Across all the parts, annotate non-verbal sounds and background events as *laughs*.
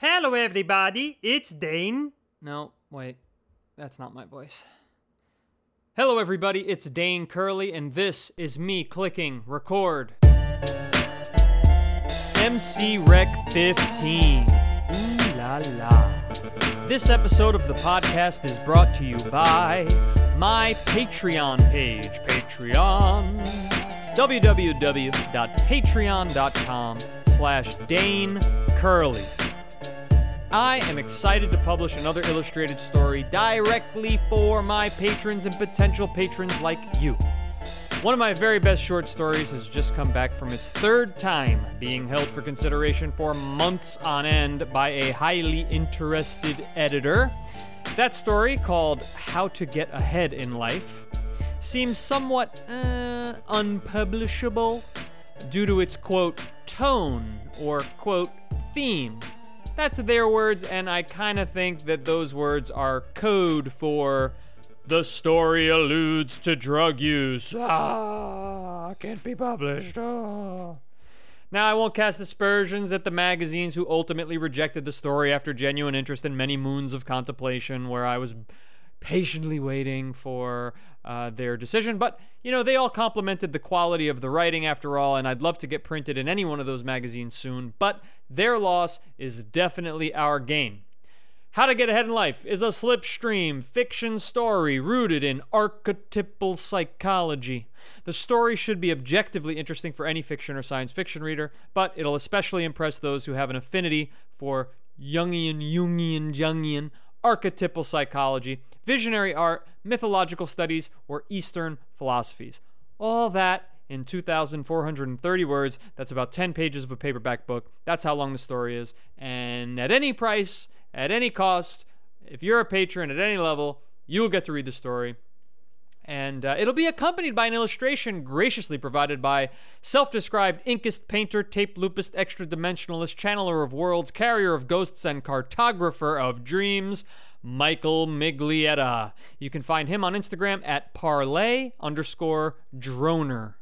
Hello, everybody. It's Dane. No, wait. That's not my voice. Hello, everybody. It's Dane Curley, and this is me clicking record. MC Rec 15. Ooh la la. This episode of the podcast is brought to you by my Patreon page. Patreon. www.patreon.com slash Dane Curley. I am excited to publish another illustrated story directly for my patrons and potential patrons like you. One of my very best short stories has just come back from its third time being held for consideration for months on end by a highly interested editor. That story, called How to Get Ahead in Life, seems somewhat uh, unpublishable due to its quote tone or quote theme. That's their words, and I kind of think that those words are code for the story alludes to drug use. Ah, can't be published. Ah. Now, I won't cast aspersions at the magazines who ultimately rejected the story after genuine interest and many moons of contemplation, where I was patiently waiting for uh, their decision. But, you know, they all complimented the quality of the writing after all, and I'd love to get printed in any one of those magazines soon. But their loss is definitely our gain. How to Get Ahead in Life is a slipstream fiction story rooted in archetypal psychology. The story should be objectively interesting for any fiction or science fiction reader, but it'll especially impress those who have an affinity for Jungian, Jungian, Jungian, archetypal psychology, visionary art, mythological studies, or Eastern philosophies. All that in 2,430 words. That's about 10 pages of a paperback book. That's how long the story is. And at any price, at any cost, if you're a patron at any level, you will get to read the story. And uh, it'll be accompanied by an illustration graciously provided by self described inkist painter, tape loopist, extra dimensionalist, channeler of worlds, carrier of ghosts, and cartographer of dreams, Michael Miglietta. You can find him on Instagram at parlay underscore droner.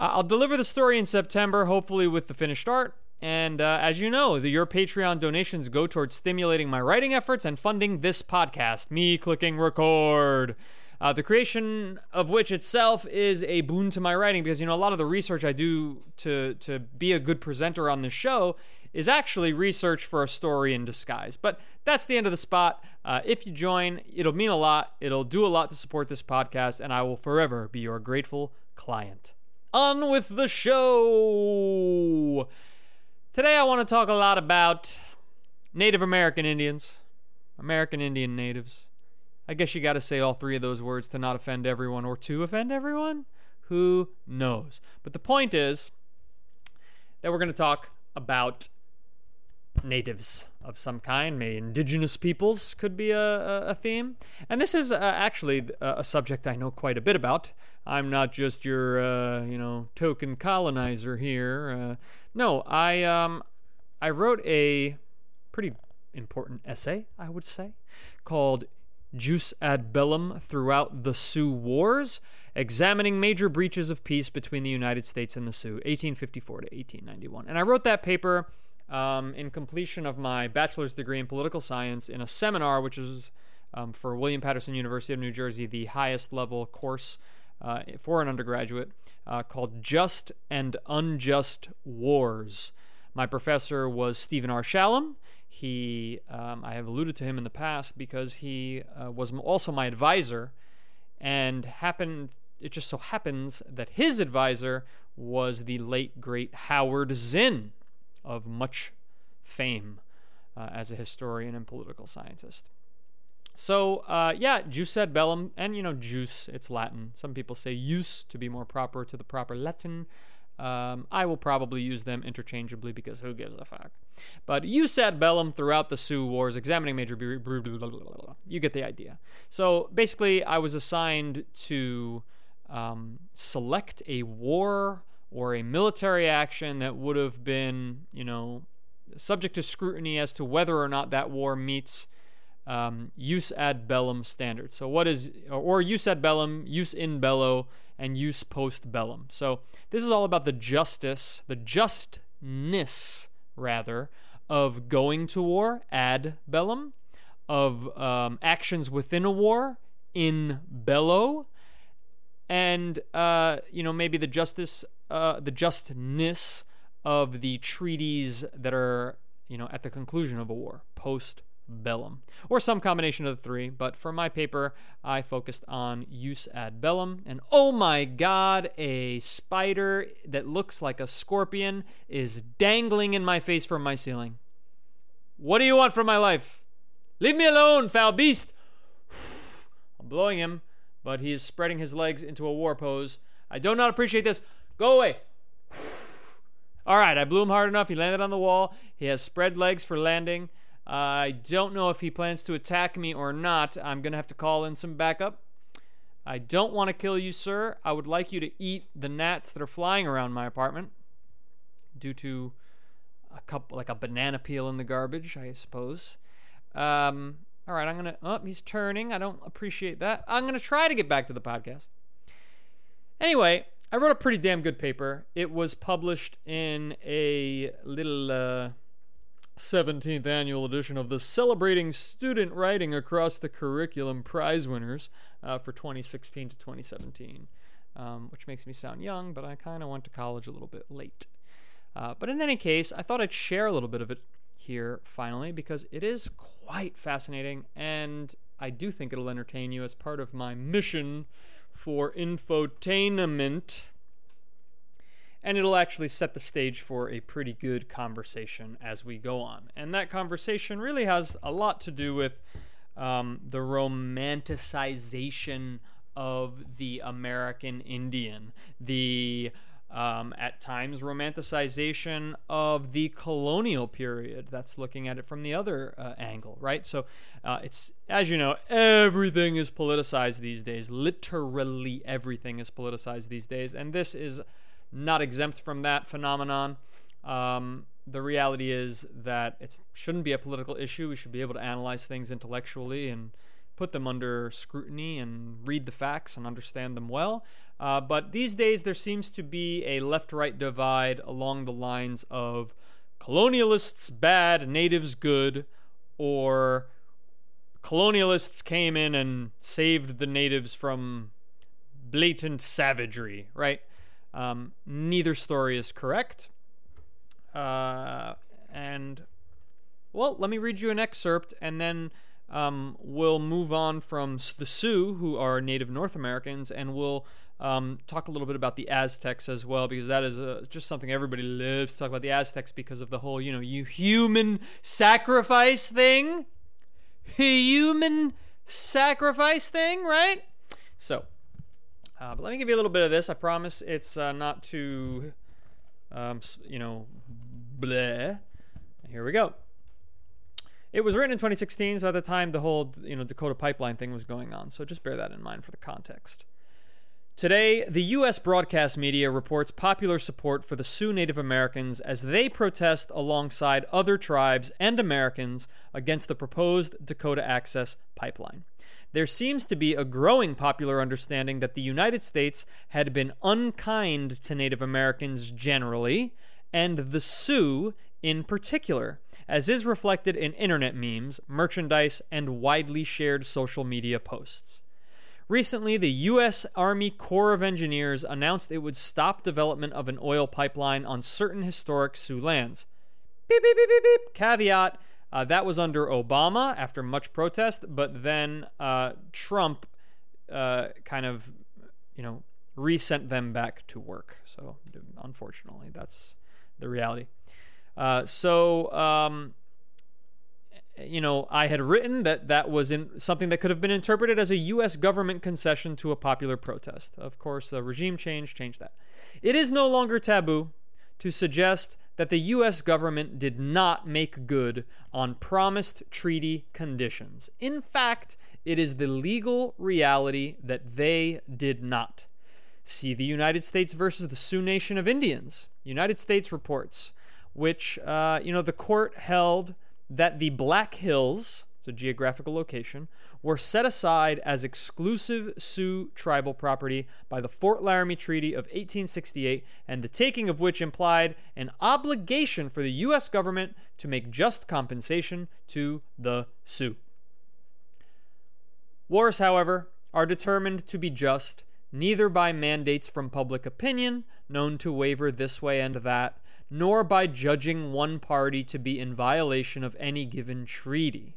Uh, I'll deliver the story in September, hopefully with the finished art. And uh, as you know, the, your Patreon donations go towards stimulating my writing efforts and funding this podcast, me clicking record. Uh, the creation of which itself is a boon to my writing because you know a lot of the research I do to to be a good presenter on this show is actually research for a story in disguise. But that's the end of the spot. Uh, if you join, it'll mean a lot. It'll do a lot to support this podcast, and I will forever be your grateful client. On with the show. Today I want to talk a lot about Native American Indians, American Indian natives. I guess you got to say all three of those words to not offend everyone or to offend everyone. Who knows? But the point is that we're going to talk about natives of some kind, maybe indigenous peoples could be a, a, theme. And this is uh, actually a, a, subject I know quite a bit about. I'm not just your, uh, you know, token colonizer here. Uh, no, I um, I wrote a pretty important essay, I would say, called Jus ad Bellum Throughout the Sioux Wars, examining major breaches of peace between the United States and the Sioux, 1854 to 1891. And I wrote that paper um, in completion of my bachelor's degree in political science in a seminar, which is um, for William Paterson University of New Jersey, the highest level course uh, for an undergraduate, uh, called Just and Unjust Wars. My professor was Stephen R. Shalom. He, um, I have alluded to him in the past because he uh, was also my advisor, and happened. It just so happens that his advisor was the late great Howard Zinn, of much fame uh, as a historian and political scientist. So, uh, yeah, jus ad bellum, and you know, juice, it's Latin. Some people say use to be more proper to the proper Latin. Um, I will probably use them interchangeably because who gives a fuck? But jus ad bellum throughout the Sioux Wars, examining major. Blah, blah, blah, you get the idea. So basically, I was assigned to um, select a war or a military action that would have been, you know, subject to scrutiny as to whether or not that war meets um, jus ad bellum standards. So, what is, or jus ad bellum, jus in bello, and jus post bellum. So, this is all about the justice, the justness, rather, of going to war ad bellum, of um, actions within a war in bello, and uh, you know maybe the justice, uh, the justness of the treaties that are you know at the conclusion of a war post bellum, or some combination of the three. But for my paper, I focused on jus ad bellum. And oh my god, a spider that looks like a scorpion is dangling in my face from my ceiling. What do you want from my life? Leave me alone, foul beast! *sighs* I'm blowing him, but he is spreading his legs into a war pose. I do not appreciate this. Go away. *sighs* All right, I blew him hard enough. He landed on the wall. He has spread legs for landing. I don't know if he plans to attack me or not. I'm going to have to call in some backup. I don't want to kill you, sir. I would like you to eat the gnats that are flying around my apartment due to a couple, like a banana peel in the garbage, I suppose. Um, all right, I'm going to. Oh, he's turning. I don't appreciate that. I'm going to try to get back to the podcast. Anyway, I wrote a pretty damn good paper. It was published in a little. Uh, 17th annual edition of the Celebrating Student Writing Across the Curriculum prize winners uh, for 2016 to 2017, um, which makes me sound young, but I kind of went to college a little bit late. Uh, but in any case, I thought I'd share a little bit of it here finally because it is quite fascinating and I do think it'll entertain you as part of my mission for infotainment and it'll actually set the stage for a pretty good conversation as we go on. And that conversation really has a lot to do with um, the romanticization of the American Indian, the um, at times romanticization of the colonial period. That's looking at it from the other uh, angle, right? So uh, it's, as you know, everything is politicized these days. Literally everything is politicized these days. And this is not exempt from that phenomenon. Um, the reality is that it shouldn't be a political issue. We should be able to analyze things intellectually and put them under scrutiny and read the facts and understand them well. Uh, but these days, there seems to be a left right divide along the lines of colonialists bad, natives good, or colonialists came in and saved the natives from blatant savagery, right? Um, neither story is correct. Uh, and, well, let me read you an excerpt and then um, we'll move on from the Sioux, who are Native North Americans, and we'll um, talk a little bit about the Aztecs as well, because that is a, just something everybody loves to talk about the Aztecs because of the whole, you know, you human sacrifice thing. Human sacrifice thing, right? So, uh, but let me give you a little bit of this. I promise it's uh, not too, um, you know, bleh. Here we go. It was written in 2016, so at the time the whole you know Dakota pipeline thing was going on. So just bear that in mind for the context. Today, the U.S. broadcast media reports popular support for the Sioux Native Americans as they protest alongside other tribes and Americans against the proposed Dakota Access Pipeline there seems to be a growing popular understanding that the United States had been unkind to Native Americans generally, and the Sioux in particular, as is reflected in internet memes, merchandise, and widely shared social media posts. Recently, the U.S. Army Corps of Engineers announced it would stop development of an oil pipeline on certain historic Sioux lands. Beep, beep, beep, beep, beep. Caveat uh, that was under Obama after much protest, but then uh, Trump uh, kind of, you know, resent them back to work. So unfortunately, that's the reality. Uh, so, um, you know, I had written that that was in something that could have been interpreted as a U.S. government concession to a popular protest. Of course, the regime change changed that. It is no longer taboo to suggest that the U.S. government did not make good on promised treaty conditions. In fact, it is the legal reality that they did not. See the United States versus the Sioux Nation of Indians. United States reports, which, uh, you know, the court held that the Black Hills, it's a geographical location, were set aside as exclusive Sioux tribal property by the Fort Laramie Treaty of 1868, and the taking of which implied an obligation for the U.S. government to make just compensation to the Sioux. Wars, however, are determined to be just neither by mandates from public opinion, known to waver this way and that, nor by judging one party to be in violation of any given treaty.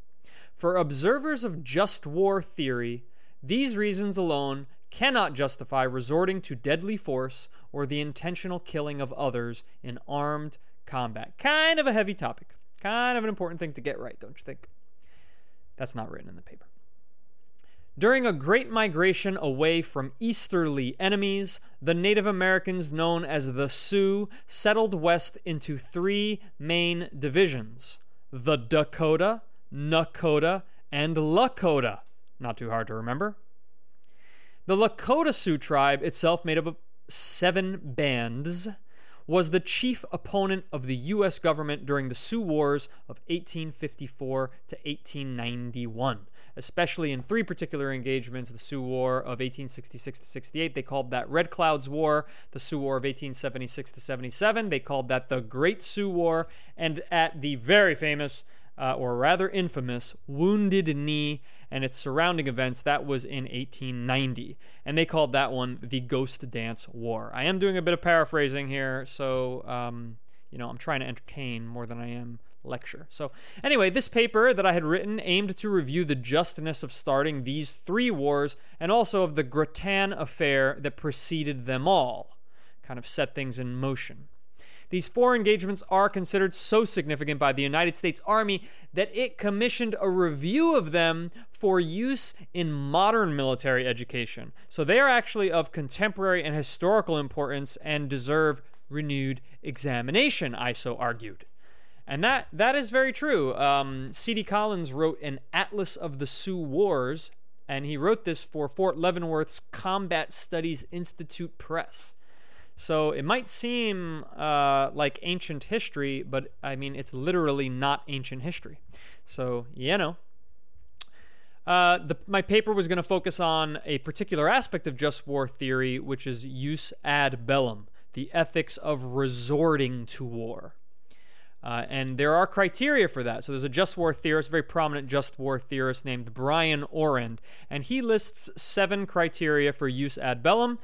For observers of just war theory, these reasons alone cannot justify resorting to deadly force or the intentional killing of others in armed combat. Kind of a heavy topic. Kind of an important thing to get right, don't you think? That's not written in the paper. During a great migration away from easterly enemies, the Native Americans known as the Sioux settled west into three main divisions the Dakota, Nakota, and Lakota. Not too hard to remember. The Lakota Sioux tribe, itself made up of seven bands, was the chief opponent of the U.S. government during the Sioux Wars of 1854 to 1891 especially in three particular engagements the Sioux War of 1866 to 68. They called that Red Cloud's War, the Sioux War of 1876 to 77. They called that the Great Sioux War, and at the very famous, uh, or rather infamous, Wounded Knee and its surrounding events, that was in 1890. And they called that one the Ghost Dance War. I am doing a bit of paraphrasing here, so, um, you know, I'm trying to entertain more than I am lecture. So, anyway, this paper that I had written aimed to review the justness of starting these three wars and also of the Grattan affair that preceded them all, kind of set things in motion. These four engagements are considered so significant by the United States Army that it commissioned a review of them for use in modern military education. So they are actually of contemporary and historical importance and deserve renewed examination, I so argued. And that that is very true. Um, C.D. Collins wrote an Atlas of the Sioux Wars, and he wrote this for Fort Leavenworth's Combat Studies Institute Press. So it might seem uh, like ancient history, but I mean, it's literally not ancient history. So, you know. Uh, the, my paper was going to focus on a particular aspect of just war theory, which is jus ad bellum, the ethics of resorting to war. Uh, and there are criteria for that. So there's a just war theorist, very prominent just war theorist named Brian Orend, and he lists seven criteria for jus ad bellum.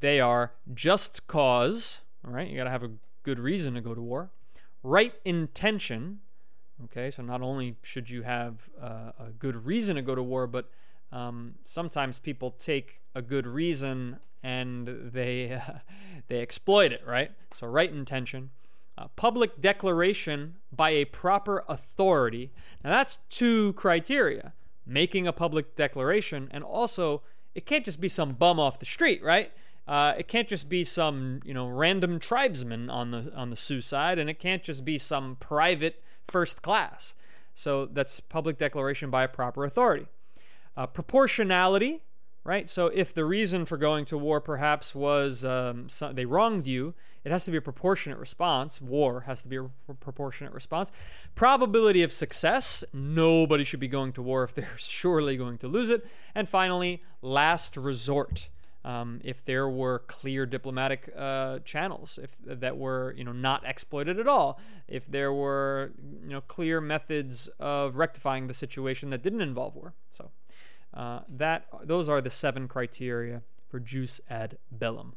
They are just cause, all right, you got to have a good reason to go to war, right intention, okay, so not only should you have uh, a good reason to go to war, but um, sometimes people take a good reason and they uh, *laughs* they exploit it, right? So right intention uh, public declaration by a proper authority. Now, that's two criteria making a public declaration, and also it can't just be some bum off the street, right? Uh, it can't just be some you know random tribesman on the on the Sioux side, and it can't just be some private first class. So that's public declaration by a proper authority. Uh, proportionality right? So if the reason for going to war perhaps was um, they wronged you, it has to be a proportionate response. War has to be a proportionate response. Probability of success nobody should be going to war if they're *laughs* surely going to lose it. And finally, last resort. Um, if there were clear diplomatic uh, channels, if that were you know not exploited at all, if there were you know clear methods of rectifying the situation that didn't involve war. So uh, that those are the seven criteria for jus ad bellum.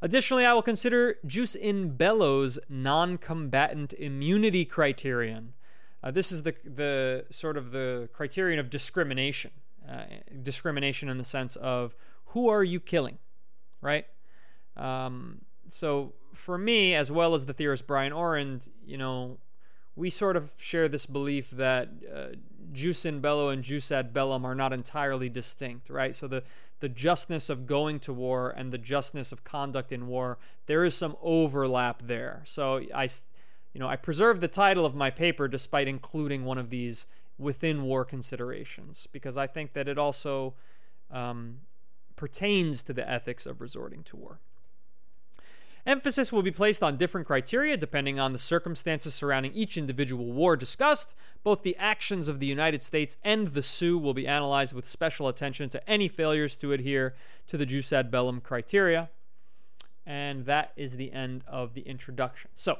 Additionally, I will consider jus in bello's non-combatant immunity criterion. Uh, this is the the sort of the criterion of discrimination. Uh, discrimination in the sense of who are you killing, right? Um, so for me, as well as the theorist Brian Orend, you know, we sort of share this belief that uh, jus in bello and jus ad bellum are not entirely distinct, right? So the the justness of going to war and the justness of conduct in war, there is some overlap there. So I, you know, I preserve the title of my paper despite including one of these within war considerations because I think that it also um, pertains to the ethics of resorting to war. Emphasis will be placed on different criteria depending on the circumstances surrounding each individual war discussed. Both the actions of the United States and the Sioux will be analyzed with special attention to any failures to adhere to the jus ad bellum criteria. And that is the end of the introduction. So,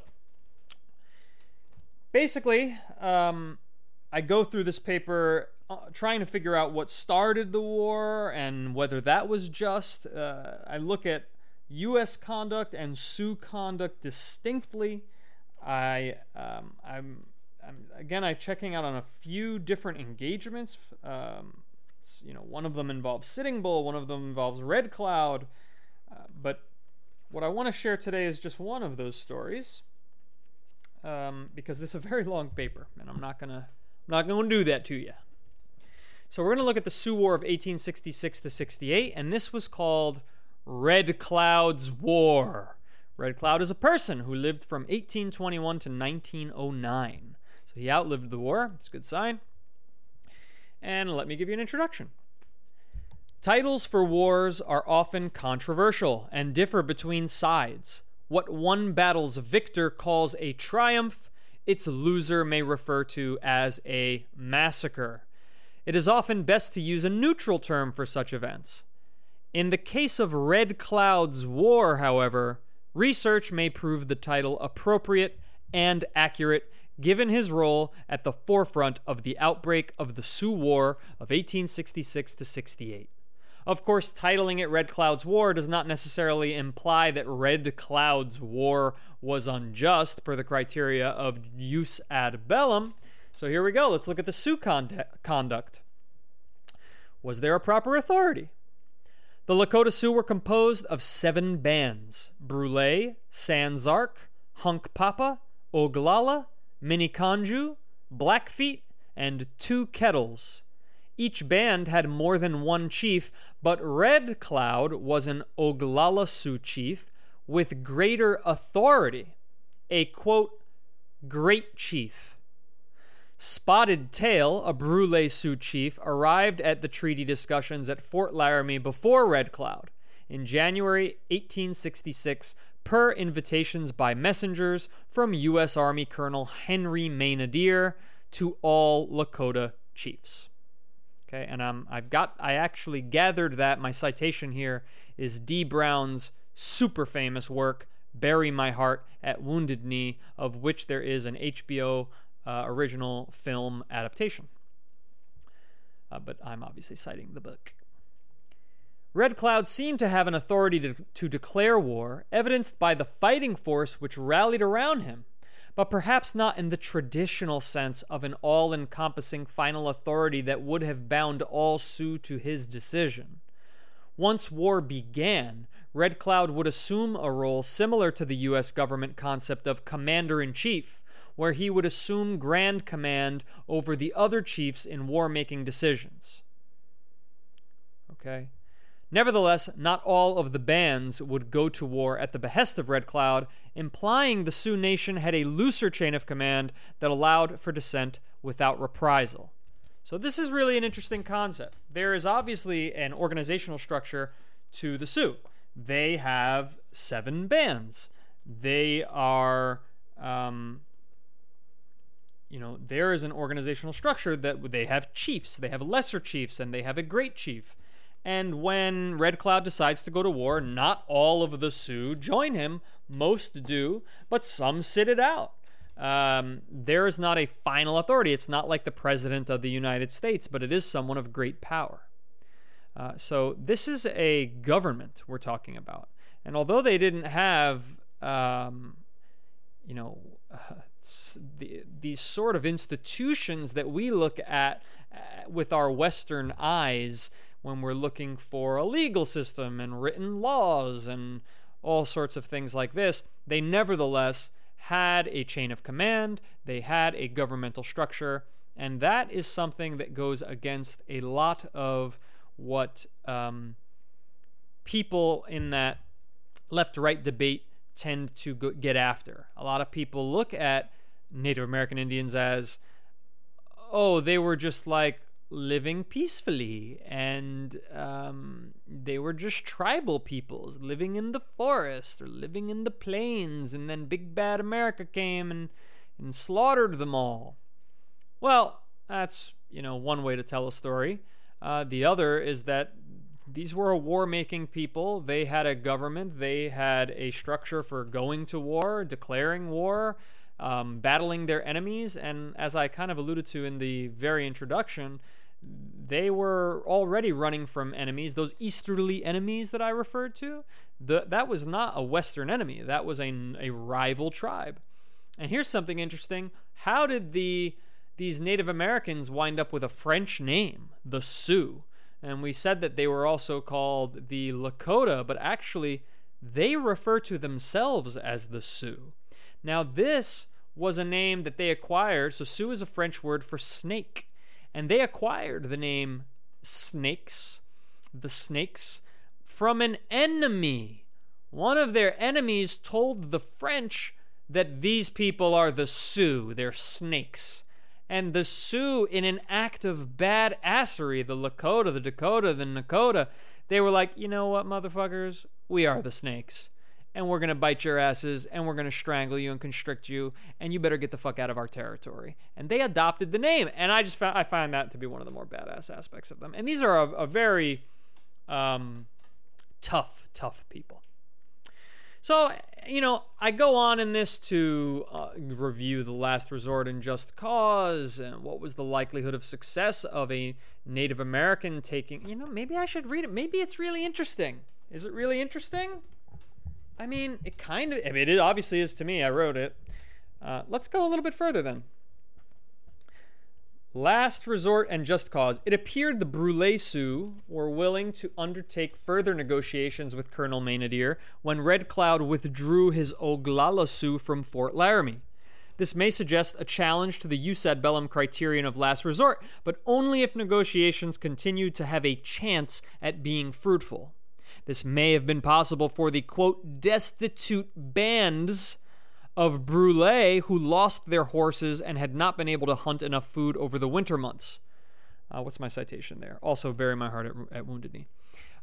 basically, um, I go through this paper uh, trying to figure out what started the war and whether that was just. Uh, I look at U.S. conduct and Sioux conduct distinctly. I um, I'm, I'm again I'm checking out on a few different engagements. Um, you know, one of them involves Sitting Bull, one of them involves Red Cloud, uh, but what I want to share today is just one of those stories. Um, because this is a very long paper, and I'm not gonna I'm not gonna do that to you. So we're gonna look at the Sioux War of 1866 to 68, and this was called Red Cloud's War. Red Cloud is a person who lived from 1821 to 1909. So he outlived the war. It's a good sign. And let me give you an introduction. Titles for wars are often controversial and differ between sides. What one battle's victor calls a triumph, its loser may refer to as a massacre. It is often best to use a neutral term for such events. In the case of Red Cloud's War, however, research may prove the title appropriate and accurate given his role at the forefront of the outbreak of the Sioux War of 1866 to 68. Of course, titling it Red Cloud's War does not necessarily imply that Red Cloud's War was unjust per the criteria of jus ad bellum. So here we go. Let's look at the Sioux conduct. Was there a proper authority? The Lakota Sioux were composed of seven bands Brule, Sans-Arc, Hunkpapa, Oglala, Miniconjou, Blackfeet, and Two Kettles. Each band had more than one chief, but Red Cloud was an Oglala Sioux chief with greater authority, a quote, great chief. Spotted Tail, a Brule Sioux chief, arrived at the treaty discussions at Fort Laramie before Red Cloud in January 1866 per invitations by messengers from U.S. Army Colonel Henry Maynadier to all Lakota chiefs. Okay, and um, I've got, I actually gathered that my citation here is D. Brown's super famous work, Bury My Heart at Wounded Knee, of which there is an HBO uh, original film adaptation. Uh, but I'm obviously citing the book. Red Cloud seemed to have an authority to, to declare war, evidenced by the fighting force which rallied around him, but perhaps not in the traditional sense of an all encompassing final authority that would have bound all Sioux to his decision. Once war began, Red Cloud would assume a role similar to the U.S. government concept of commander in chief, where he would assume grand command over the other chiefs in war making decisions. Okay? Nevertheless, not all of the bands would go to war at the behest of Red Cloud, implying the Sioux Nation had a looser chain of command that allowed for dissent without reprisal. So, this is really an interesting concept. There is obviously an organizational structure to the Sioux. They have seven bands. They are um, you know, there is an organizational structure that they have chiefs, they have lesser chiefs, and they have a great chief. And when Red Cloud decides to go to war, not all of the Sioux join him. Most do, but some sit it out. Um, there is not a final authority. It's not like the President of the United States, but it is someone of great power. Uh, so this is a government we're talking about. And although they didn't have, um, you know, uh, *sighs* the, these sort of institutions that we look at uh, with our Western eyes when we're looking for a legal system and written laws and all sorts of things like this, they nevertheless had a chain of command, they had a governmental structure, and that is something that goes against a lot of what um, people in that left right debate tend to go, get after. A lot of people look at Native American Indians as, oh, they were just like living peacefully, and um, they were just tribal peoples living in the forest or living in the plains, and then Big Bad America came and, and slaughtered them all. Well, that's you know one way to tell a story. Uh, the other is that these were a war making people. They had a government, they had a structure for going to war, declaring war, um, battling their enemies. And as I kind of alluded to in the very introduction, they were already running from enemies. Those easterly enemies that I referred to, the, that was not a Western enemy, that was a, a rival tribe. And here's something interesting. How did the these Native Americans wind up with a French name, the Sioux? And we said that they were also called the Lakota, but actually they refer to themselves as the Sioux. Now, this was a name that they acquired. So, Sioux is a French word for snake. And they acquired the name Snakes, the Snakes, from an enemy. One of their enemies told the French that these people are the Sioux, they're snakes. And the Sioux, in an act of bad assery, the Lakota, the Dakota, the Nakota, they were like, you know what, motherfuckers? We are the snakes. And we're going to bite your asses and we're going to strangle you and constrict you. And you better get the fuck out of our territory. And they adopted the name. And I just found, I find that to be one of the more badass aspects of them. And these are a, a very um, tough, tough people. So, you know, I go on in this to uh, review The Last Resort and Just Cause and what was the likelihood of success of a Native American taking. You know, maybe I should read it. Maybe it's really interesting. Is it really interesting? I mean, it kind of. I mean, it obviously is to me. I wrote it. Uh, let's go a little bit further then. Last resort and just cause, it appeared the Brule Sioux were willing to undertake further negotiations with Colonel Maynadier when Red Cloud withdrew his Oglala Sioux from Fort Laramie. This may suggest a challenge to the jus ad bellum criterion of last resort, but only if negotiations continue to have a chance at being fruitful. This may have been possible for the quote destitute bands of Brule who lost their horses and had not been able to hunt enough food over the winter months. Uh, what's my citation there? Also, bury my heart at, at Wounded Knee.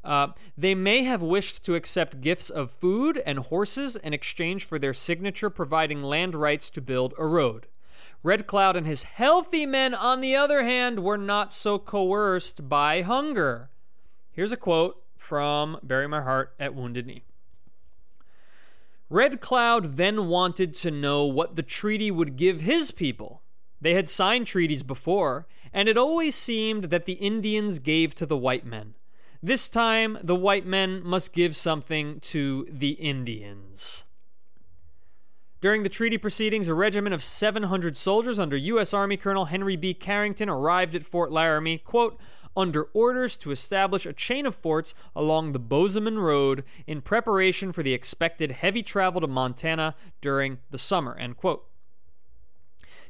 Uh, they may have wished to accept gifts of food and horses in exchange for their signature providing land rights to build a road. Red Cloud and his healthy men, on the other hand, were not so coerced by hunger. Here's a quote from Bury My Heart at Wounded Knee. Red Cloud then wanted to know what the treaty would give his people. They had signed treaties before, and it always seemed that the Indians gave to the white men. This time, the white men must give something to the Indians. During the treaty proceedings, a regiment of 700 soldiers under U.S. Army Colonel Henry B. Carrington arrived at Fort Laramie, quote, under orders to establish a chain of forts along the Bozeman Road in preparation for the expected heavy travel to Montana during the summer. End quote.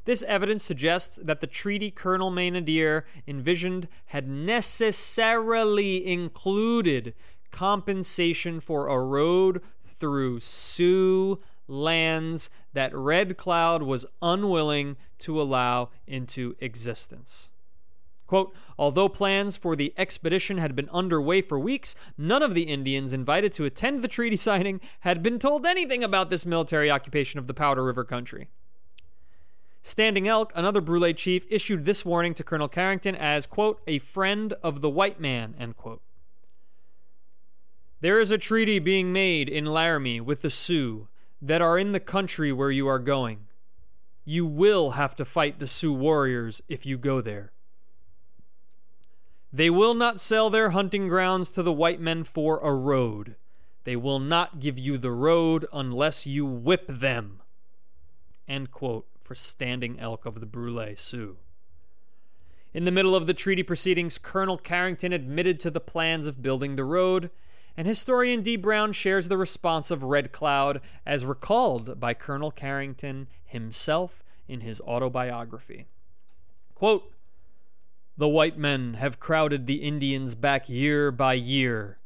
This evidence suggests that the treaty Colonel Maynadier envisioned had necessarily included compensation for a road through Sioux lands that Red Cloud was unwilling to allow into existence. Quote, Although plans for the expedition had been underway for weeks, none of the Indians invited to attend the treaty *laughs* signing had been told anything about this military occupation of the Powder River country. Standing Elk, another Brule chief, issued this warning to Colonel Carrington as, quote, a friend of the white man, end quote. There is a treaty being made in Laramie with the Sioux that are in the country where you are going. You will have to fight the Sioux warriors if you go there. They will not sell their hunting grounds to the white men for a road. They will not give you the road unless you whip them. End quote for Standing Elk of the Brule Sioux. In the middle of the treaty proceedings, Colonel Carrington admitted to the plans of building the road, and historian D. Brown shares the response of Red Cloud as recalled by Colonel Carrington himself in his autobiography. Quote, the white men have crowded the Indians back year by year,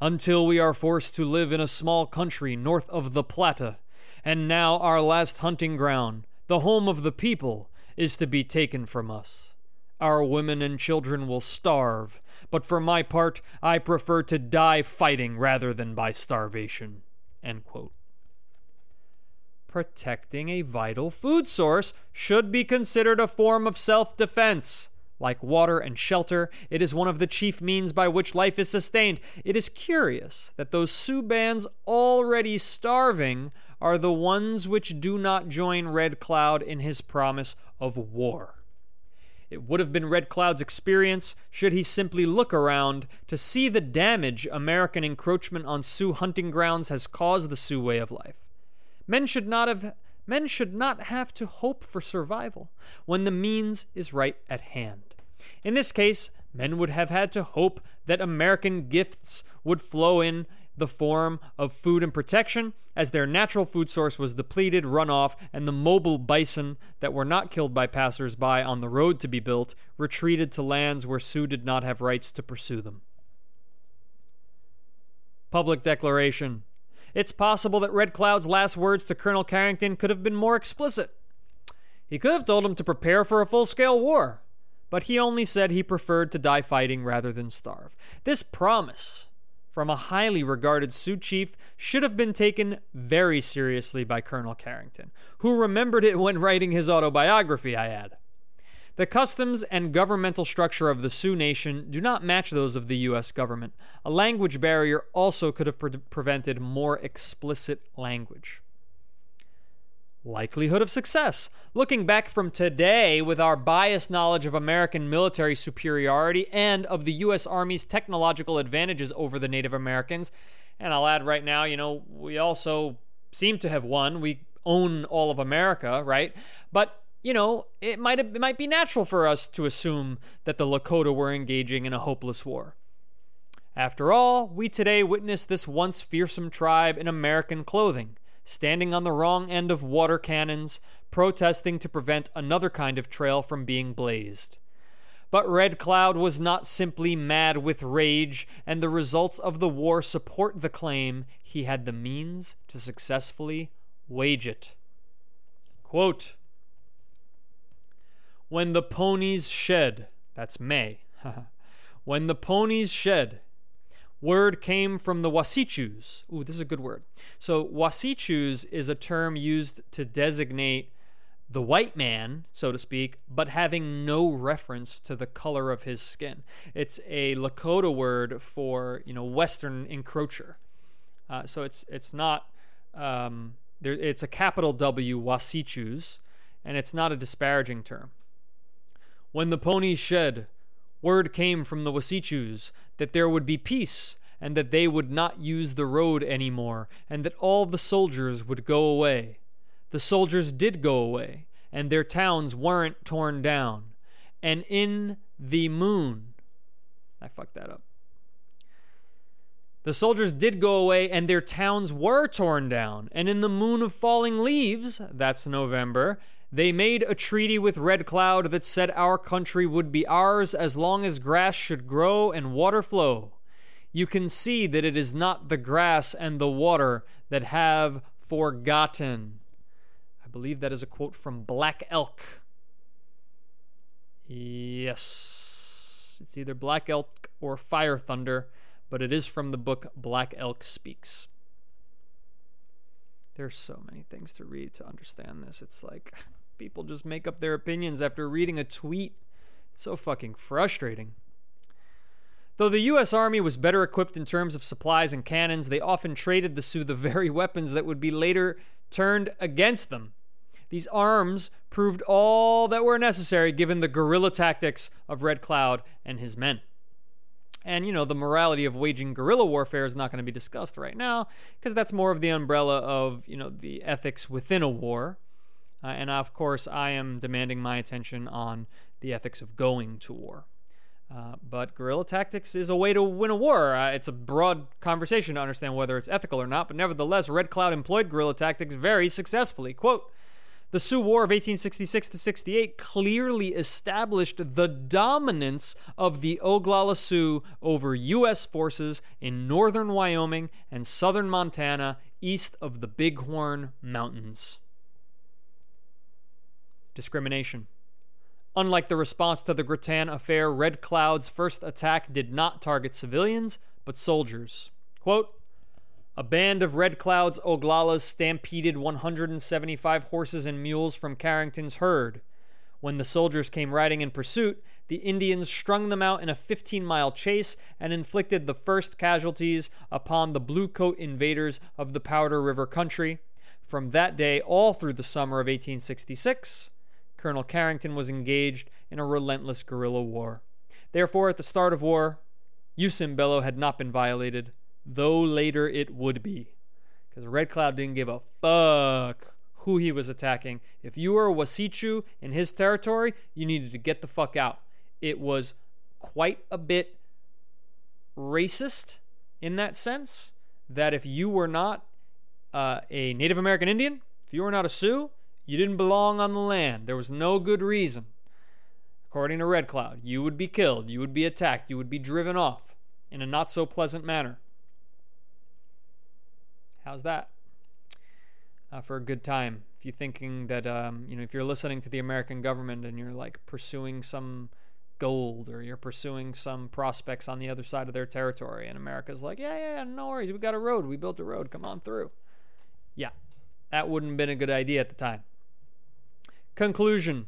until we are forced to live in a small country north of the Platte, and now our last hunting ground, the home of the people, is to be taken from us. Our women and children will starve, but for my part, I prefer to die fighting rather than by starvation. Protecting a vital food source should be considered a form of self defense. Like water and shelter, it is one of the chief means by which life is sustained. It is curious that those Sioux bands already starving are the ones which do not join Red Cloud in his promise of war. It would have been Red Cloud's experience should he simply look around to see the damage American encroachment on Sioux hunting grounds has caused the Sioux way of life. Men should not have men should not have to hope for survival when the means is right at hand. In this case, men would have had to hope that American gifts would flow in the form of food and protection, as their natural food source was depleted, run off, and the mobile bison that were not killed by passers-by on the road to be built retreated to lands where Sioux did not have rights to pursue them. Public Declaration It's possible that Red Cloud's last words to Colonel Carrington could have been more explicit. He could have told him to prepare for a full scale war, but he only said he preferred to die fighting rather than starve. This promise from a highly regarded Sioux chief should have been taken very seriously by Colonel Carrington, who remembered it when writing his autobiography, I add. The customs and governmental structure of the Sioux Nation do not match those of the U.S. government. A language barrier also could have pre- prevented more explicit language. Likelihood of success. Looking back from today with our biased knowledge of American military superiority and of the U.S. Army's technological advantages over the Native Americans, and I'll add right now, you know, we also seem to have won. We own all of America, right? But you know, it might it might be natural for us to assume that the Lakota were engaging in a hopeless war. After all, we today witness this once fearsome tribe in American clothing standing on the wrong end of water cannons, protesting to prevent another kind of trail from being blazed. But Red Cloud was not simply mad with rage, and the results of the war support the claim he had the means to successfully wage it. Quote, when the ponies shed, that's May, *laughs* when the ponies shed, word came from the Wasichus. Ooh, this is a good word. So, Wasichus is a term used to designate the white man, so to speak, but having no reference to the color of his skin. It's a Lakota word for you know Western encroacher. Uh, so it's it's not um, there. It's a capital W Wasichus, and it's not a disparaging term. When the ponies shed, word came from the Wasichus that there would be peace and that they would not use the road any more, and that all the soldiers would go away. The soldiers did go away, and their towns weren't torn down. And in the moon, I fucked that up. The soldiers did go away, and their towns were torn down. And in the moon of falling leaves, that's November, they made a treaty with Red Cloud that said our country would be ours as long as grass should grow and water flow. You can see that it is not the grass and the water that have forgotten. I believe that is a quote from Black Elk. Yes. It's either Black Elk or Fire Thunder, but it is from the book Black Elk Speaks. There's so many things to read to understand this. It's like *laughs* People just make up their opinions after reading a tweet. It's so fucking frustrating. Though the U.S. Army was better equipped in terms of supplies and cannons, they often traded the Sioux *laughs* the very weapons that would be later turned against them. These arms proved all that were necessary given the guerrilla tactics of Red Cloud and his men. And, you know, the morality of waging guerrilla warfare is not going to be discussed right now because that's more of the umbrella of, you know, the ethics within a war. Uh, and of course, I am demanding my attention on the ethics of going to war. Uh, but guerrilla tactics is a way to win a war. Uh, it's a broad conversation to understand whether it's ethical or not, but nevertheless, Red Cloud employed guerrilla tactics very successfully. Quote, the Sioux War of 1866 to 68 clearly established the dominance of the Oglala Sioux over U.S. forces in northern Wyoming and southern Montana east of the Bighorn Mountains discrimination. Unlike the response to the Grattan affair, Red Cloud's first attack did not target civilians, but soldiers. Quote, a band of Red Cloud's Oglalas stampeded 175 horses and mules from Carrington's herd. When the soldiers came riding in pursuit, the Indians strung them out in a 15 mile chase and inflicted the first casualties upon the blue coat invaders of the Powder River country. From that day all through the summer of 1866, Colonel Carrington was engaged in a relentless guerrilla war. Therefore, at the start of war, Jus in bello had not been violated, though later it would be. Because Red Cloud didn't give a fuck who he was attacking. If you were a Wasichu in his territory, you needed to get the fuck out. It was quite a bit racist in that sense that if you were not uh, a Native American Indian, if you were not a Sioux, you didn't belong on the land. There was no good reason. According to Red Cloud, you would be killed, you would be attacked, you would be driven off in a not so pleasant manner. How's that? Uh, for a good time. If you're thinking that, um, you know, if you're listening to the American government and you're like pursuing some gold or you're pursuing some prospects on the other side of their territory, and America's like, yeah, yeah, no worries, we got a road, we built a road, come on through. Yeah, that wouldn't have been a good idea at the time. Conclusion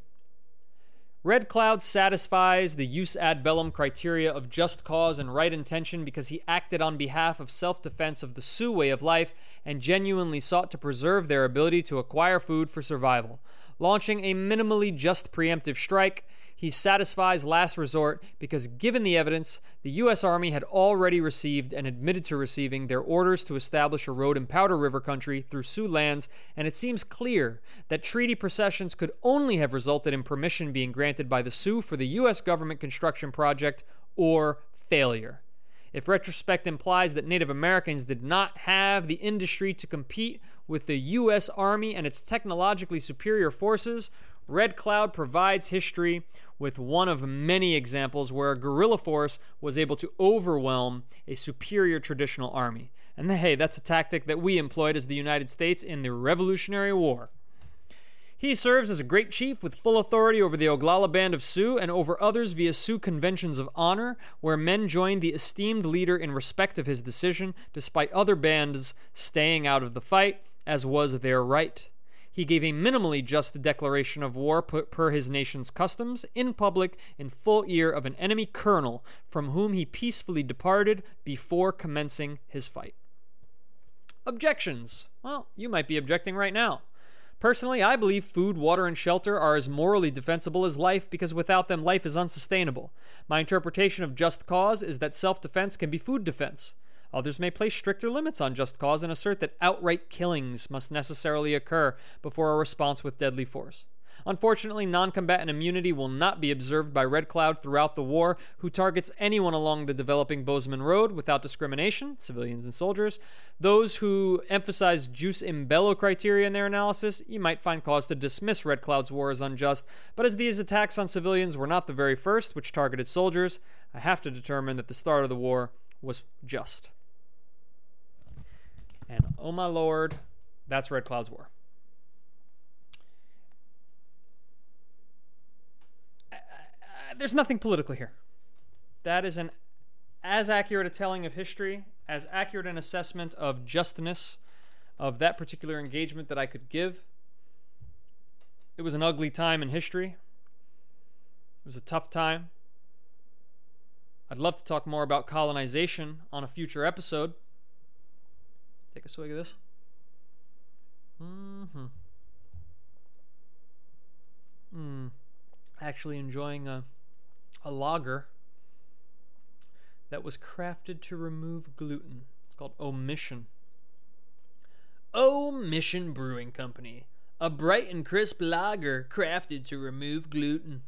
Red Cloud satisfies the jus ad bellum criteria of just cause and right intention because he acted on behalf of self defense of the Sioux way of life and genuinely sought to preserve their ability to acquire food for survival. Launching a minimally just preemptive strike, he satisfies last resort because, given the evidence, the U.S. Army had already received and admitted to receiving their orders to establish a road in Powder River country through Sioux lands, and it seems clear that treaty processions could only have resulted in permission being granted by the Sioux for the U.S. government construction project or failure. If retrospect implies that Native Americans did not have the industry to compete with the U.S. Army and its technologically superior forces, Red Cloud provides history with one of many examples where a guerrilla force was able to overwhelm a superior traditional army. And hey, that's a tactic that we employed as the United States in the Revolutionary War. He serves as a great chief with full authority over the Oglala band of Sioux and over others via Sioux conventions of honor, where men joined the esteemed leader in respect of his decision, despite other bands staying out of the fight, as was their right. He gave a minimally just declaration of war per his nation's customs in public in full ear of an enemy colonel from whom he peacefully departed before commencing his fight. Objections. Well, you might be objecting right now. Personally, I believe food, water, and shelter are as morally defensible as life because without them, life is unsustainable. My interpretation of just cause is that self defense can be food defense. Others may place stricter limits on just cause and assert that outright killings must necessarily occur before a response with deadly force. Unfortunately, non combatant immunity will not be observed by Red Cloud throughout the war, who targets anyone along the developing Bozeman Road without discrimination, civilians and soldiers. Those who emphasize jus in bello criteria in their analysis, you might find cause to dismiss Red Cloud's war as unjust, but as these attacks on civilians were not the very first which targeted soldiers, I have to determine that the start of the war was just. And oh my lord, that's Red Cloud's War. there's nothing political here. That is an as accurate a telling of history, as accurate an assessment of justness of that particular engagement that I could give. It was an ugly time in history. It was a tough time. I'd love to talk more about colonization on a future episode. Take a swig of this. Mm-hmm. Mm. Actually enjoying a a lager that was crafted to remove gluten. It's called Omission. Omission Brewing Company. A bright and crisp lager crafted to remove gluten.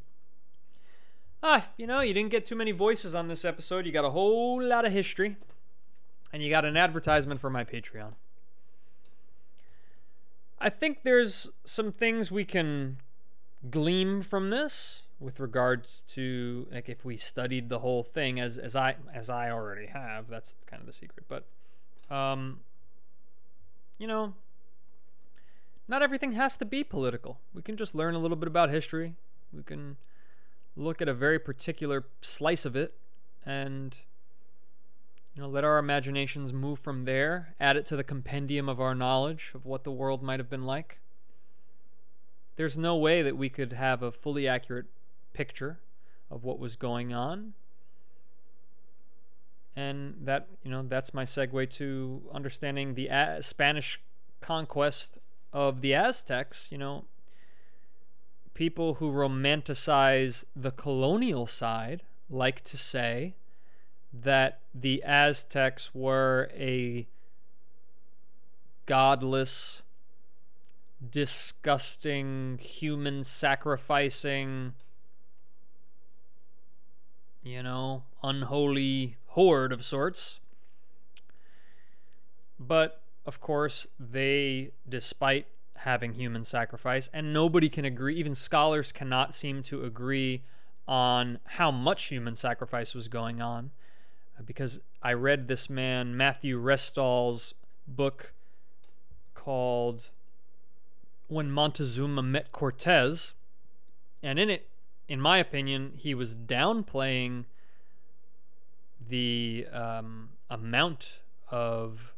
Ah, you know, you didn't get too many voices on this episode. You got a whole lot of history and you got an advertisement for my Patreon. I think there's some things we can glean from this with regards to like if we studied the whole thing as as I as I already have. That's kind of the secret, but um you know, not everything has to be political. We can just learn a little bit about history. We can look at a very particular slice of it and you know let our imaginations move from there add it to the compendium of our knowledge of what the world might have been like there's no way that we could have a fully accurate picture of what was going on and that you know that's my segue to understanding the A- Spanish conquest of the Aztecs. You know, people who romanticize the colonial side like to say that the Aztecs were a godless, disgusting, human sacrificing, you know, unholy horde of sorts. But of course, they, despite having human sacrifice, and nobody can agree, even scholars cannot seem to agree on how much human sacrifice was going on. Because I read this man, Matthew Restall's book called When Montezuma Met Cortez, and in it, in my opinion, he was downplaying the um, amount of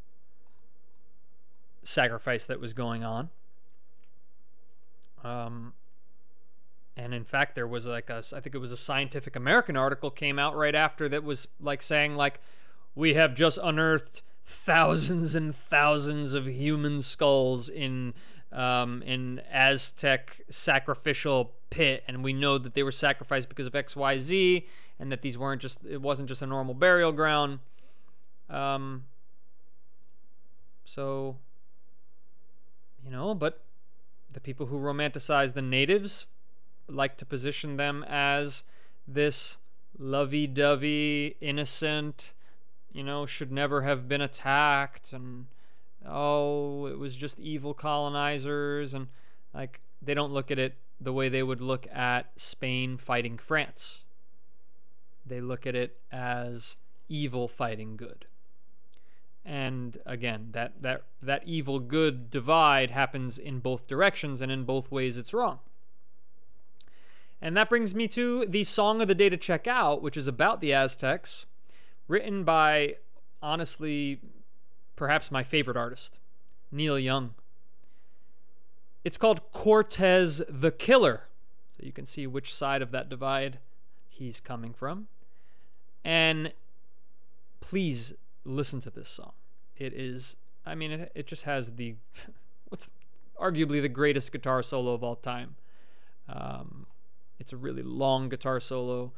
sacrifice that was going on. Um, and in fact, there was like a, I think it was a Scientific American article came out right after that was like saying like, we have just unearthed thousands and thousands of human skulls in um, in Aztec sacrificial pit, and we know that they were sacrificed because of X, Y, Z, and that these weren't just it wasn't just a normal burial ground. Um, so you know, but the people who romanticize the natives like to position them as this lovey-dovey, innocent, you know, should never have been attacked and oh, it was just evil colonizers and like they don't look at it the way they would look at Spain fighting France. They look at it as evil fighting good. And again, that, that, that evil good divide happens in both directions, and in both ways it's wrong. And that brings me to the song of the day to check out, which is about the Aztecs, written by, honestly, perhaps my favorite artist, Neil Young. It's called Cortez the Killer. So you can see which side of that divide he's coming from. And please listen to this song. It is, I mean, it, it just has the, *laughs* what's arguably the greatest guitar solo of all time. Um, it's a really long guitar solo.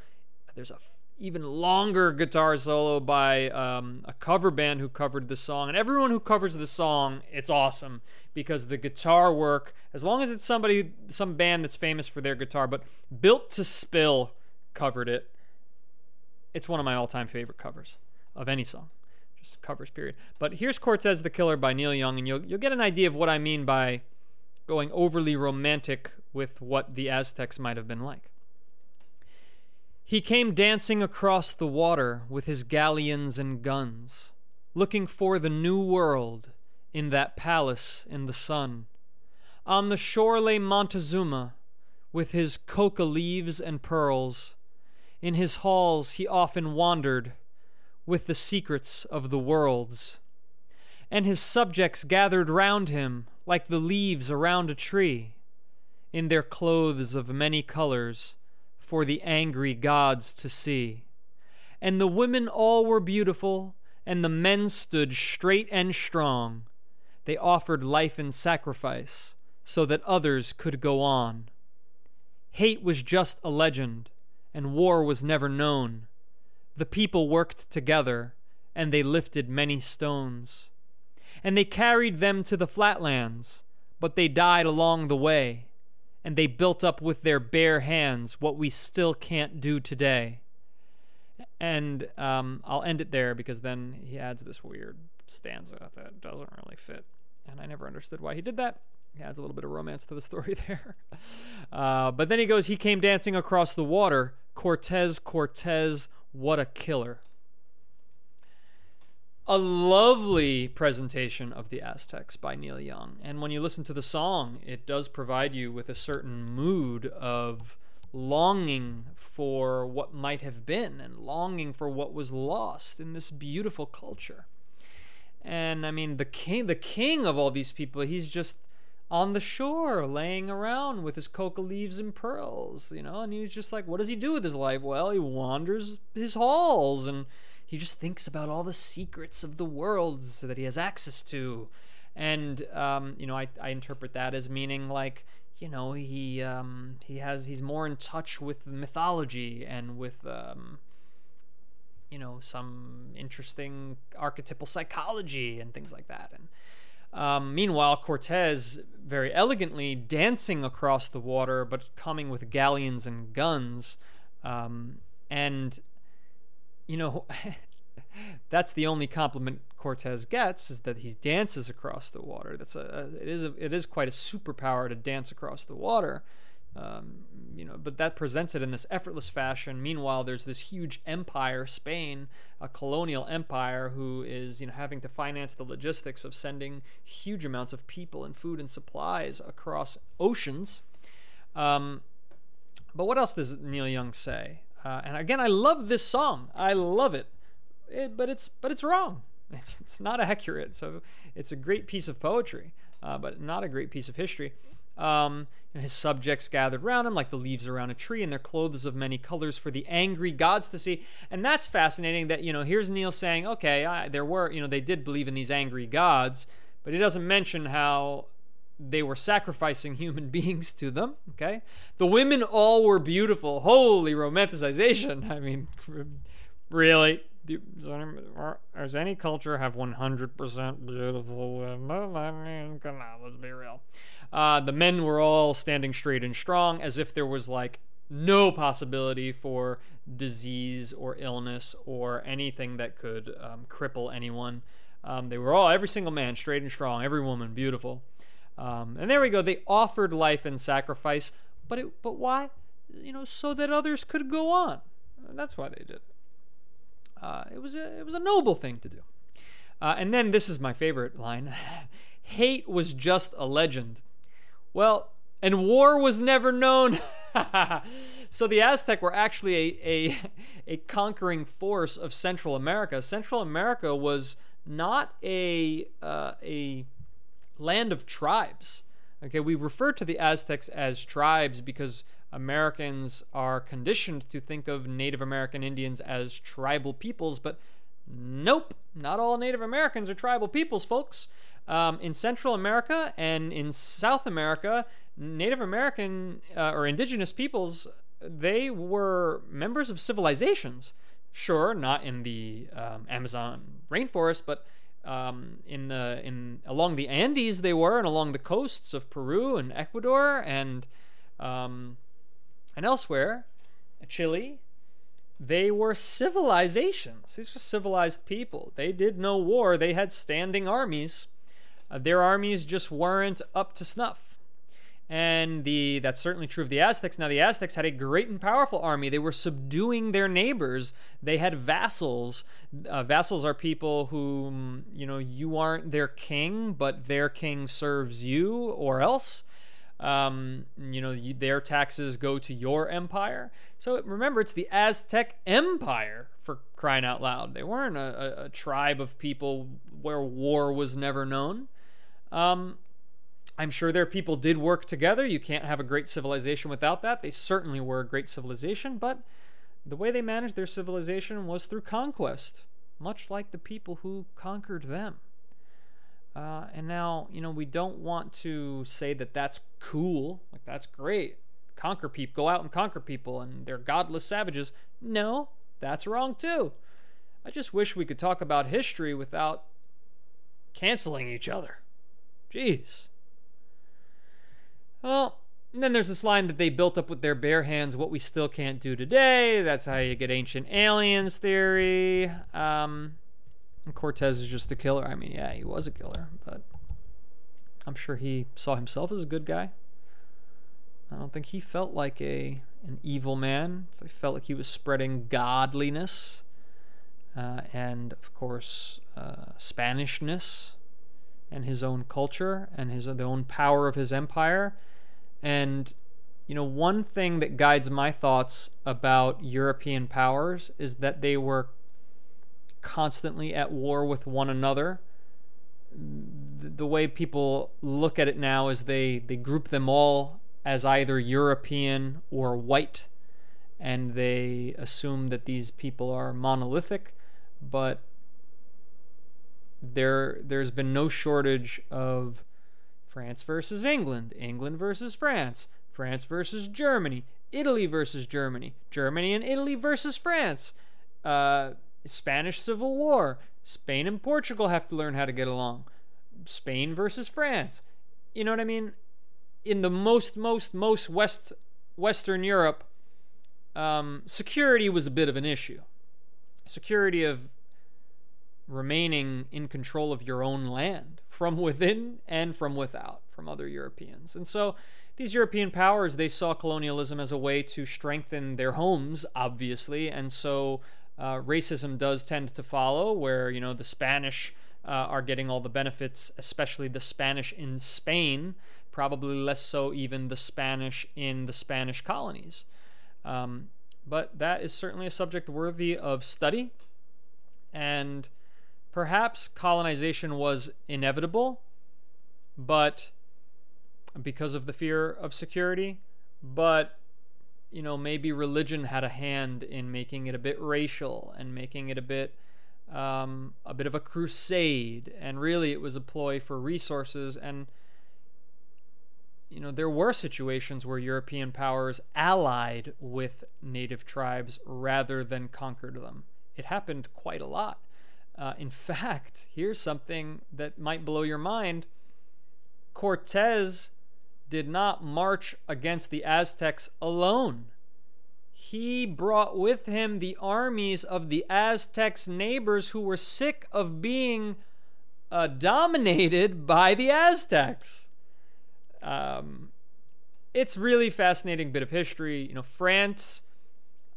There's a even longer guitar solo by um, a cover band who covered the song. And everyone who covers the song, it's awesome because the guitar work, as long as it's somebody, some band that's famous for their guitar, but Built to Spill covered it. It's one of my all time favorite covers of any song. Just covers, period. But here's Cortez the Killer by Neil Young, and you'll, you'll get an idea of what I mean by going overly romantic with what the Aztecs might have been like. He came dancing across the water with his galleons and guns, looking for the new world in that palace in the sun. On the shore lay Montezuma with his coca leaves and pearls. In his halls he often wandered with the secrets of the worlds. And his subjects gathered round him like the leaves around a tree in their clothes of many colors, for the angry gods to see. And the women all were beautiful, and the men stood straight and strong. They offered life in sacrifice, so that others could go on. Hate was just a legend, and war was never known. The people worked together, and they lifted many stones. And they carried them to the flatlands, but they died along the way and they built up with their bare hands what we still can't do today. And um, I'll end it there because then he adds this weird stanza that doesn't really fit. And I never understood why he did that. He adds a little bit of romance to the story *laughs* there. Uh, but then he goes, He came dancing across the water. Cortez, Cortez, what a killer a lovely presentation of the Aztecs by Neil Young. And when you listen to the song, it does provide you with a certain mood of longing for what might have been and longing for what was lost in this beautiful culture. And I mean, the king, the king of all these people, he's just on the shore laying around with his coca leaves and pearls, you know, and he's just like, what does he do with his life? Well, he wanders his halls and he just thinks about all the secrets of the worlds that he has access to. And, um, you know, I, I interpret that as meaning like, you know, he, um, he has, he's more in touch with mythology and with, um, you know, some interesting archetypal psychology and things like that. And, um, meanwhile, Cortez very elegantly dancing across the water, but coming with galleons and guns. Um, and, you know, *laughs* that's the only compliment Cortez gets is that he dances across the water. That's a, it is a, it is quite a superpower to dance across the water. Um, you know, but that presents it in this effortless fashion. Meanwhile, there's this huge empire, Spain, a colonial empire, who is you know having to finance the logistics of sending huge amounts of people and food and supplies across oceans. Um, but what else does Neil Young say? Uh, and again, I love this song. I love it. it, but it's but it's wrong. *laughs* It's it's not accurate. So it's a great piece of poetry, uh, but not a great piece of history. Um, his subjects gathered around him like the leaves around a tree, and their clothes of many colors for the angry gods to see. And that's fascinating. That you know, here's Neil saying, okay, I, there were, you know, they did believe in these angry gods, but he doesn't mention how they were sacrificing human *laughs* beings to them. Okay, the women all were beautiful. Holy romanticization! *laughs* I mean, *laughs* really, does any culture have 100% beautiful women? I mean, come on, let's be real. Uh, the men were all standing straight and strong as if there was like no possibility for disease or illness or anything that could um, cripple anyone. Um, they were all, every single man, straight and strong, every woman, beautiful. Um, and there we go. They offered life and sacrifice, but it, but why? You know, so that others could go on. That's why they did it. Uh, it was a it was a noble thing to do. Uh, and then this is my favorite line: *laughs* "Hate was just a legend." Well, and war was never known. *laughs* so the Aztec were actually a, a, *laughs* a conquering force of Central America. Central America was not a uh, a land of tribes. Okay, we refer to the Aztecs as tribes because Americans are conditioned to think of Native American Indians as tribal peoples, but nope, not all Native Americans are tribal peoples, folks. Um, in Central America and in South America, Native American uh, or indigenous peoples, they were members of civilizations. Sure, not in the um, Amazon rainforest, but um, in the in along the Andes they were, and along the coasts of Peru and Ecuador and um, and elsewhere, Chile, they were civilizations. These were civilized people. They did no war, they had standing armies. Uh, their armies just weren't up to snuff. And the that's certainly true of the Aztecs. Now the Aztecs had a great and powerful army. They were subduing their neighbors. They had vassals. Uh, vassals are people whom you know you aren't their king, but their king serves you or else. Um, you know, you, their taxes go to your empire. So remember, it's the Aztec Empire for crying out loud. They weren't a, a, a tribe of people where war was never known. Um, I'm sure their people did work together. You can't have a great civilization without that. They certainly were a great civilization, but the way they managed their civilization was through conquest, much like the people who conquered them. Uh, and now, you know, we don't want to say that that's cool, like that's great. Conquer people, go out and conquer people, and they're godless savages. No, that's wrong too. I just wish we could talk about history without canceling each other. Jeez. Well, and then there's this line that they built up with their bare hands, what we still can't do today. That's how you get ancient aliens theory. Um, Cortez is just a killer. I mean, yeah, he was a killer, but I'm sure he saw himself as a good guy. I don't think he felt like a an evil man. He felt like he was spreading godliness uh, and, of course, uh, Spanishness and his own culture and his the own power of his empire. And you know, one thing that guides my thoughts about European powers is that they were constantly at war with one another. The way people look at it now is they, they group them all as either European or white, and they assume that these people are monolithic, but there there's been no shortage of France versus England, England versus France, France versus Germany, Italy versus Germany, Germany and Italy versus France, uh, Spanish Civil War, Spain and Portugal have to learn how to get along, Spain versus France. You know what I mean? In the most, most, most west Western Europe, um, security was a bit of an issue. Security of remaining in control of your own land from within and from without, from other Europeans. And so these European powers, they saw colonialism as a way to strengthen their homes, obviously, and so uh, racism does tend to follow, where you know the Spanish uh, are getting all the benefits, especially the Spanish in Spain, probably less so even the Spanish in the Spanish colonies. Um, but that is certainly a subject worthy of study, and perhaps colonization was inevitable, but because of the fear of security, but you know, maybe religion had a hand in making it a bit racial and making it a bit um, a bit of a crusade, and really it was a ploy for resources. And you know, there were situations where European powers allied with native tribes rather than conquered them. It happened quite a lot. Uh, in fact, here's something that might blow your mind. Cortez did not march against the Aztecs alone. He brought with him the armies of the Aztecs' neighbors who were sick of being uh, dominated by the Aztecs. Um, it's really fascinating bit of history. You know, France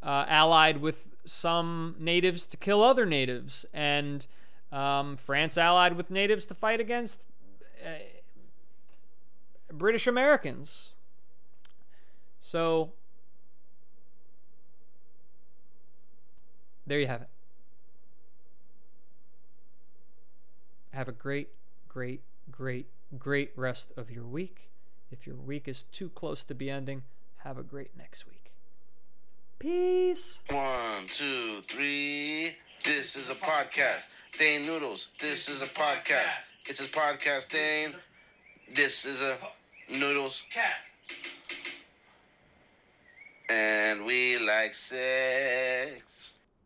uh, allied with some natives to kill other natives, and um, France allied with natives to fight against uh, British Americans. So, there you have it. Have a great, great, great, great rest of your week. If your week is too close to be ending, have a great next week. Peace. One, two, three. This is a podcast. Dane Noodles. This is a podcast. It's a podcast, Dane. This is a Noodles. And we like sex.